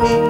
Bye.